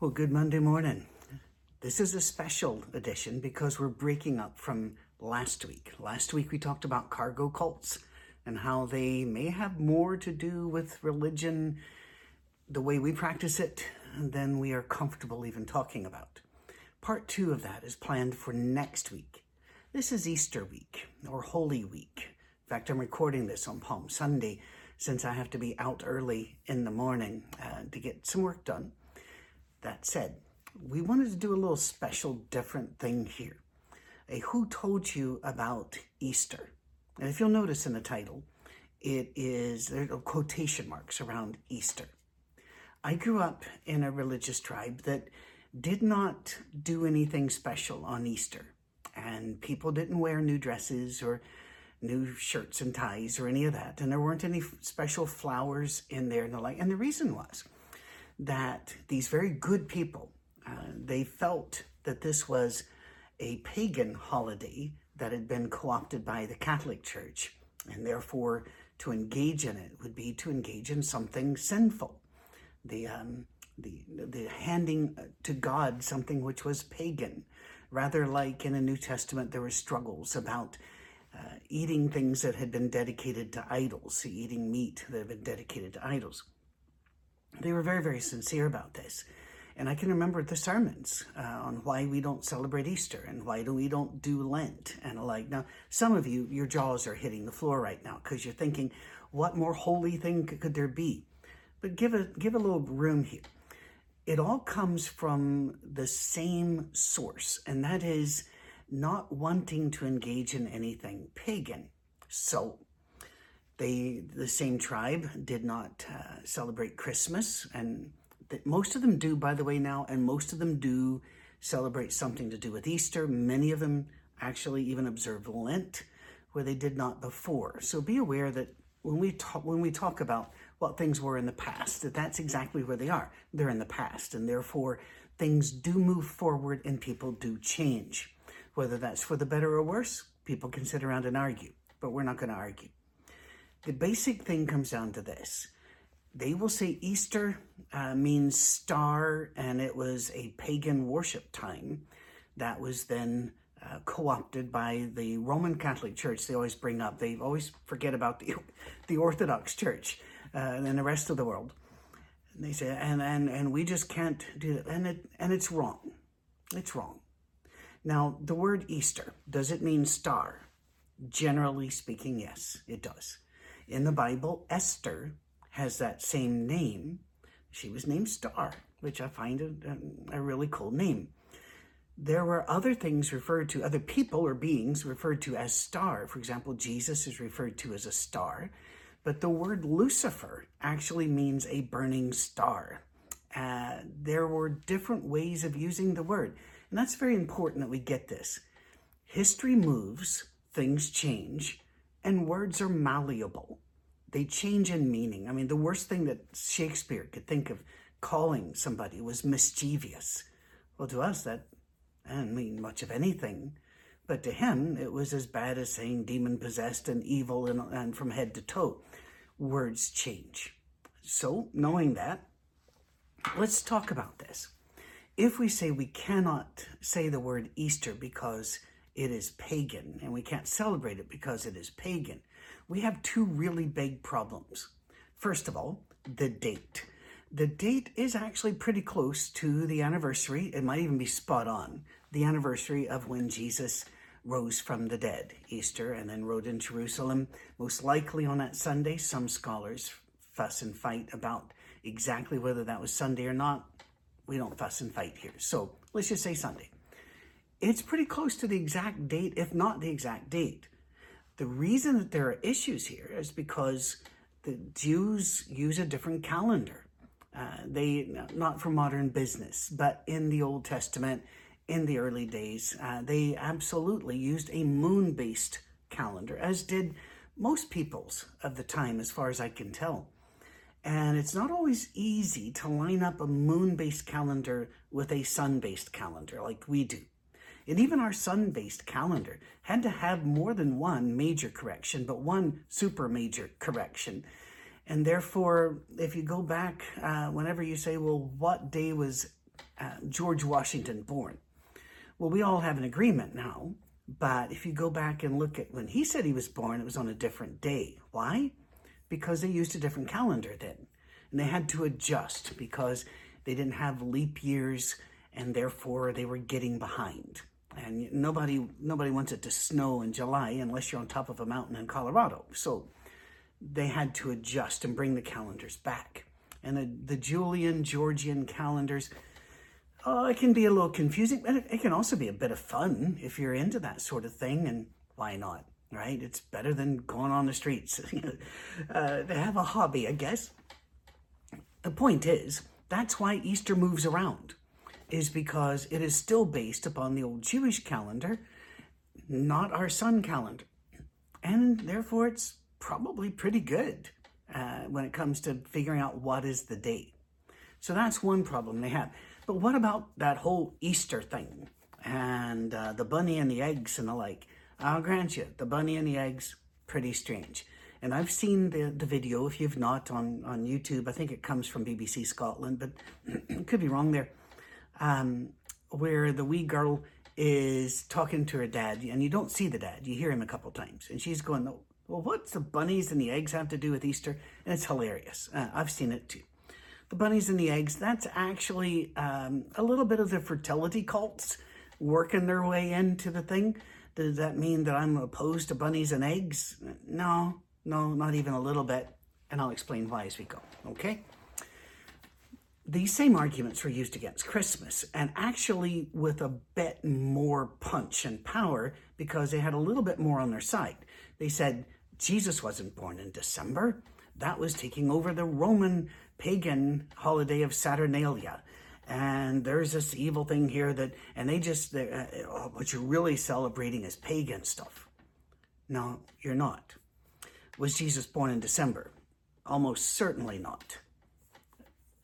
Well, good Monday morning. This is a special edition because we're breaking up from last week. Last week we talked about cargo cults and how they may have more to do with religion, the way we practice it, than we are comfortable even talking about. Part two of that is planned for next week. This is Easter week or Holy Week. In fact, I'm recording this on Palm Sunday since I have to be out early in the morning uh, to get some work done. That said, we wanted to do a little special different thing here. A Who Told You About Easter? And if you'll notice in the title, it is, there are quotation marks around Easter. I grew up in a religious tribe that did not do anything special on Easter. And people didn't wear new dresses or new shirts and ties or any of that. And there weren't any special flowers in there and the like. And the reason was that these very good people, uh, they felt that this was a pagan holiday that had been co-opted by the Catholic Church. And therefore, to engage in it would be to engage in something sinful. The, um, the, the handing to God something which was pagan. Rather like in the New Testament, there were struggles about uh, eating things that had been dedicated to idols, eating meat that had been dedicated to idols. They were very, very sincere about this. And I can remember the sermons uh, on why we don't celebrate Easter and why do we don't do Lent and like. Now, some of you, your jaws are hitting the floor right now because you're thinking, what more holy thing could there be? But give a, give a little room here. It all comes from the same source, and that is not wanting to engage in anything pagan. So they, the same tribe, did not uh, celebrate Christmas, and that most of them do, by the way, now, and most of them do celebrate something to do with Easter. Many of them actually even observe Lent, where they did not before. So be aware that when we talk when we talk about what things were in the past, that that's exactly where they are. They're in the past, and therefore things do move forward and people do change. Whether that's for the better or worse, people can sit around and argue, but we're not going to argue. The basic thing comes down to this. They will say Easter uh, means star, and it was a pagan worship time that was then uh, co-opted by the Roman Catholic Church. They always bring up, they always forget about the, the Orthodox Church uh, and the rest of the world. And they say, and, and, and we just can't do that. And, it, and it's wrong. It's wrong. Now, the word Easter, does it mean star? Generally speaking, yes, it does. In the Bible, Esther has that same name. She was named Star, which I find a, a, really cool name. There were other things referred to, other people or beings referred to as star. For example, Jesus is referred to as a star, but the word Lucifer actually means a burning star. Uh, there were different ways of using the word. And that's very important that we get this. History moves, things change, and words are malleable. They change in meaning. I mean, the worst thing that Shakespeare could think of calling somebody was mischievous. Well, to us, that didn't mean much of anything. But to him, it was as bad as saying demon possessed and evil and, and from head to toe. Words change. So, knowing that, let's talk about this. If we say we cannot say the word Easter because it is pagan and we can't celebrate it because it is pagan, we have two really big problems. First of all, the date. The date is actually pretty close to the anniversary, it might even be spot on, the anniversary of when Jesus rose from the dead, Easter, and then rode in Jerusalem, most likely on that Sunday. Some scholars fuss and fight about exactly whether that was Sunday or not we don't fuss and fight here. So let's just say Sunday. It's pretty close to the exact date, if not the exact date. The reason that there are issues here is because the Jews use a different calendar. Uh, they, not for modern business, but in the Old Testament, in the early days, uh, they absolutely used a moon-based calendar, as did most peoples of the time, as far as I can tell. And it's not always easy to line up a moon-based calendar with a sun-based calendar like we do. And even our sun-based calendar had to have more than one major correction, but one super major correction. And therefore, if you go back, uh, whenever you say, well, what day was uh, George Washington born? Well, we all have an agreement now, but if you go back and look at when he said he was born, it was on a different day. Why? Because they used a different calendar then. And they had to adjust because they didn't have leap years and therefore they were getting behind. And nobody nobody wants it to snow in July unless you're on top of a mountain in Colorado. So they had to adjust and bring the calendars back. And the, the Julian, Gregorian calendars, oh, it can be a little confusing, but it, it can also be a bit of fun if you're into that sort of thing. And why not? Right? It's better than going on the streets. uh, they have a hobby, I guess. The point is, that's why Easter moves around, is because it is still based upon the old Jewish calendar, not our sun calendar. And therefore, it's probably pretty good uh, when it comes to figuring out what is the date. So that's one problem they have. But what about that whole Easter thing and uh, the bunny and the eggs and the like? I'll grant you, the bunny and the eggs, pretty strange. And I've seen the, the video, if you've not, on, on YouTube. I think it comes from BBC Scotland, but could be wrong there. Um, where the wee girl is talking to her dad, and you don't see the dad, you hear him a couple times, and she's going, well, what's the bunnies and the eggs have to do with Easter? And it's hilarious. Uh, I've seen it too. The bunnies and the eggs, that's actually um, a little bit of the fertility cults working their way into the thing. Does that mean that I'm opposed to bunnies and eggs? No, no, not even a little bit. And I'll explain why as we go, okay? These same arguments were used against Christmas, and actually with a bit more punch and power because they had a little bit more on their side. They said, Jesus wasn't born in December. That was taking over the Roman pagan holiday of Saturnalia. And there's this evil thing here that, and they just, uh, oh, what you're really celebrating is pagan stuff. No, you're not. Was Jesus born in December? Almost certainly not.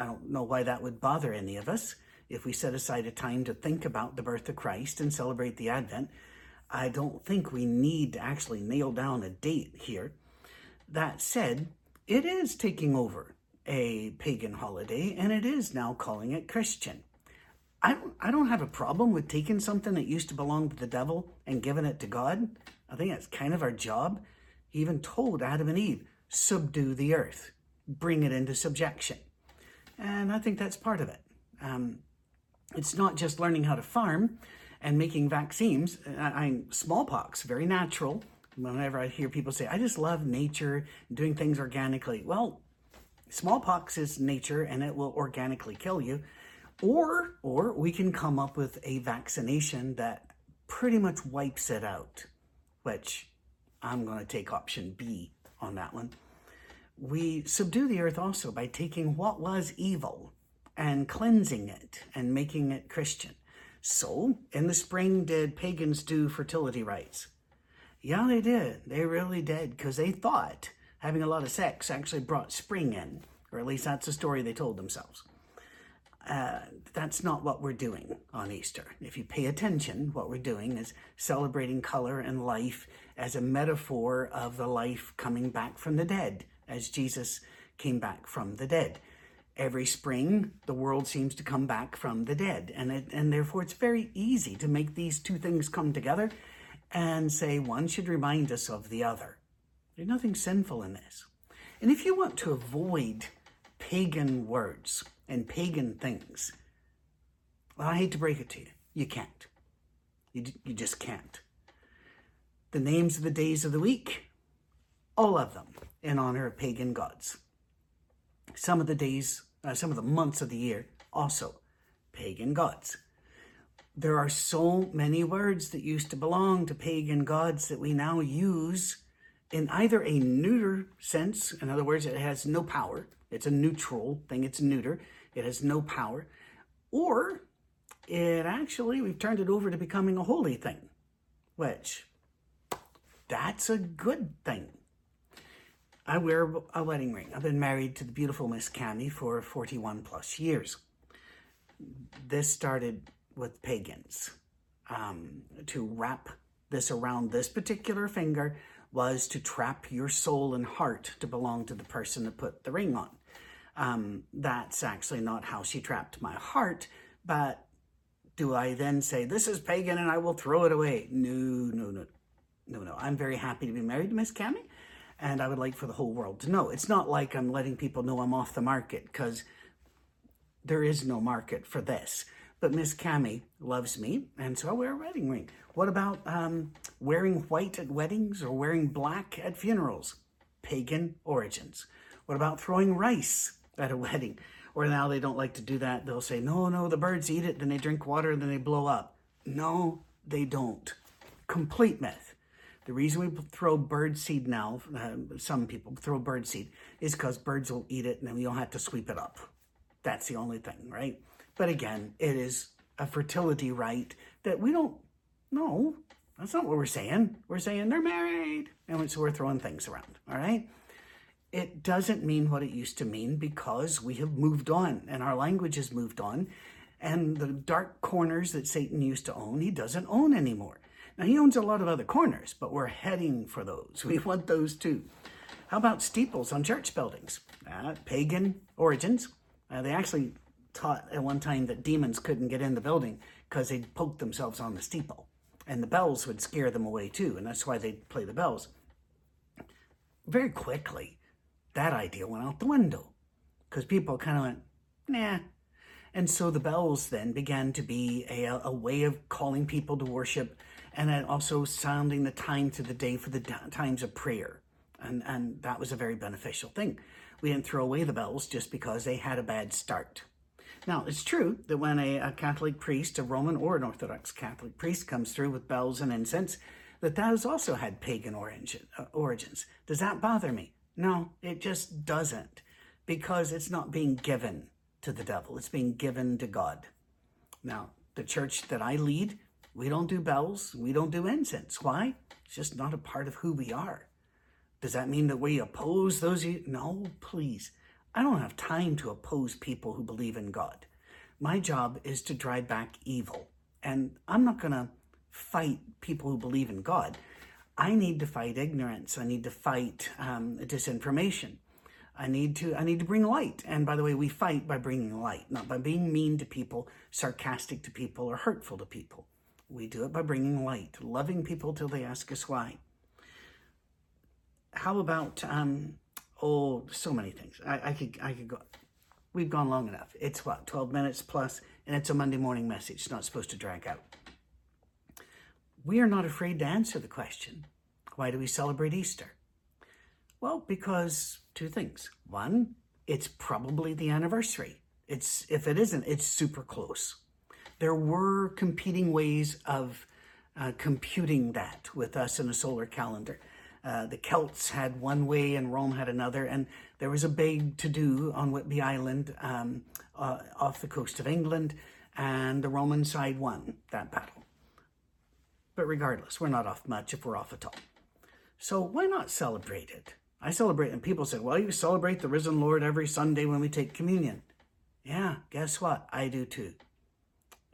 I don't know why that would bother any of us if we set aside a time to think about the birth of Christ and celebrate the Advent. I don't think we need to actually nail down a date here. That said, it is taking over a pagan holiday and it is now calling it Christian. I don't, I don't have a problem with taking something that used to belong to the devil and giving it to God. I think that's kind of our job. He even told Adam and Eve, subdue the earth, bring it into subjection. And I think that's part of it. Um, it's not just learning how to farm, and making vaccines. I, I smallpox, very natural. Whenever I hear people say, I just love nature, doing things organically. Well, smallpox is nature and it will organically kill you. Or, or we can come up with a vaccination that pretty much wipes it out, which I'm going to take option B on that one. We subdue the earth also by taking what was evil and cleansing it and making it Christian. So, in the spring, did pagans do fertility rites? Yeah, they did. They really did, because they thought having a lot of sex actually brought spring in, or at least that's the story they told themselves. Uh, that's not what we're doing on Easter. If you pay attention, what we're doing is celebrating color and life as a metaphor of the life coming back from the dead, as Jesus came back from the dead. Every spring the world seems to come back from the dead. And it, and therefore it's very easy to make these two things come together and say one should remind us of the other. There's nothing sinful in this. And if you want to avoid pagan words and pagan things well i hate to break it to you. You can't. You, you just can't. The names of the days of the week all of them in honor of pagan gods some of the days uh, some of the months of the year, also pagan gods. There are so many words that used to belong to pagan gods that we now use in either a neuter sense, in other words, it has no power, it's a neutral thing, it's neuter, it has no power, or it actually, we've turned it over to becoming a holy thing, which that's a good thing. I wear a wedding ring. I've been married to the beautiful Miss Cami for 41 plus years. This started with pagans. Um, to wrap this around this particular finger was to trap your soul and heart to belong to the person that put the ring on. Um, that's actually not how she trapped my heart, But do I then say, this is pagan and I will throw it away? No, no, no, no, no. I'm very happy to be married to Miss Cami and I would like for the whole world to know. It's not like I'm letting people know I'm off the market because there is no market for this. But Miss Cami loves me, and so I wear a wedding ring. What about um, wearing white at weddings or wearing black at funerals? Pagan origins. What about throwing rice at a wedding? Or now they don't like to do that. They'll say, no, no, the birds eat it, then they drink water, and then they blow up. No, they don't. Complete myth. The reason we throw bird seed now, uh, some people throw bird seed, is because birds will eat it and then we don't have to sweep it up. That's the only thing, rite? But again, it is a fertility right that we don't know. That's not what we're saying. We're saying they're married. And so we're throwing things around, all right? It doesn't mean what it used to mean because we have moved on and our language has moved on. And the dark corners that Satan used to own, he doesn't own anymore. Now, he owns a lot of other corners, but we're heading for those. We want those too. How about steeples on church buildings? Uh, pagan origins. Uh, they actually taught at one time that demons couldn't get in the building because they'd poke themselves on the steeple. And the bells would scare them away too, and that's why they'd play the bells. Very quickly, that idea went out the window because people kind of went, nah. And so the bells then began to be a, a way of calling people to worship and then also sounding the time to the day for the times of prayer. And, and that was a very beneficial thing. We didn't throw away the bells just because they had a bad start. Now, it's true that when a, a, Catholic priest, a Roman or an Orthodox Catholic priest, comes through with bells and incense, that that has also had pagan origin, uh, origins. Does that bother me? No, it just doesn't, because it's not being given to the devil, it's being given to God. Now, the church that I lead, we don't do bells, we don't do incense. Why? It's just not a part of who we are. Does that mean that we oppose those? No, please. I don't have time to oppose people who believe in God. My job is to drive back evil. And I'm not going to fight people who believe in God. I need to fight ignorance. I need to fight um, disinformation. I need to I need to bring light. And by the way, we fight by bringing light, not by being mean to people, sarcastic to people, or hurtful to people. We do it by bringing light, loving people till they ask us why. How about um, oh, so many things. I, I could I could go. We've gone long enough. It's what twelve minutes plus, and it's a Monday morning message. It's not supposed to drag out. We are not afraid to answer the question. Why do we celebrate Easter? Well, because two things. One, it's probably the anniversary. It's if it isn't, it's super close. There were competing ways of uh, computing that with us in a solar calendar. Uh, the Celts had one way and Rome had another, and there was a big to do on Whitby Island um, uh, off the coast of England, and the Roman side won that battle. But regardless, we're not off much if we're off at all. So why not celebrate it? I celebrate, and people say, well, you celebrate the risen Lord every Sunday when we take communion. Yeah, guess what? I do too.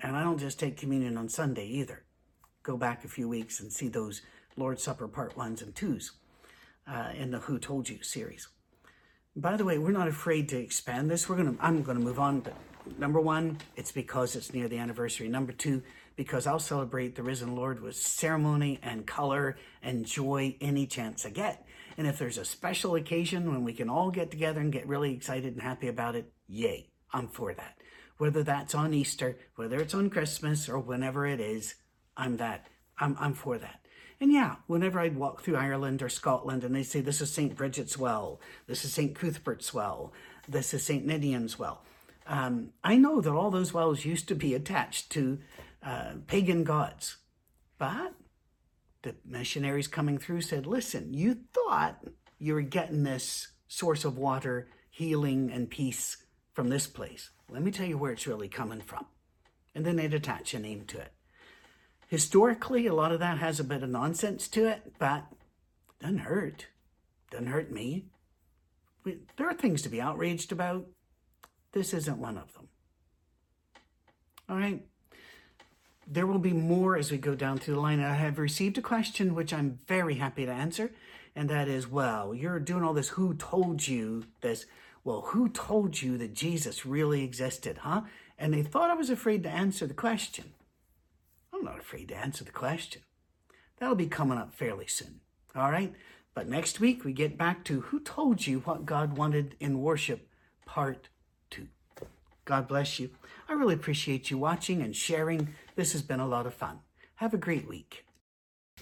And I don't just take communion on Sunday either. Go back a few weeks and see those Lord's Supper part ones and twos uh, in the Who Told You series. By the way, we're not afraid to expand this. We're gonna. I'm gonna move on, but number one, it's because it's near the anniversary. Number two, because I'll celebrate the risen Lord with ceremony and color and joy any chance I get. And if there's a special occasion when we can all get together and get really excited and happy about it, yay, I'm for that. Whether that's on Easter, whether it's on Christmas, or whenever it is, I'm that. I'm, I'm for that. And yeah, whenever I'd walk through Ireland or Scotland and they'd say, this is St. Bridget's Well, this is St. Cuthbert's Well, this is St. Ninian's Well, um, I know that all those wells used to be attached to uh, pagan gods. But the missionaries coming through said, listen, you thought you were getting this source of water, healing, and peace from this place. Let me tell you where it's really coming from. And then they'd attach a name to it. Historically, a lot of that has a bit of nonsense to it, but doesn't hurt. Doesn't hurt me. There are things to be outraged about. This isn't one of them. All right. There will be more as we go down through the line. I have received a question which I'm very happy to answer, and that is, well, you're doing all this. Who told you this? Well, who told you that Jesus really existed, huh? and they thought I was afraid to answer the question. I'm not afraid to answer the question. That'll be coming up fairly soon. All right? But next week we get back to Who Told You What God Wanted in Worship, Part 2. God bless you. I really appreciate you watching and sharing. This has been a lot of fun. Have a great week.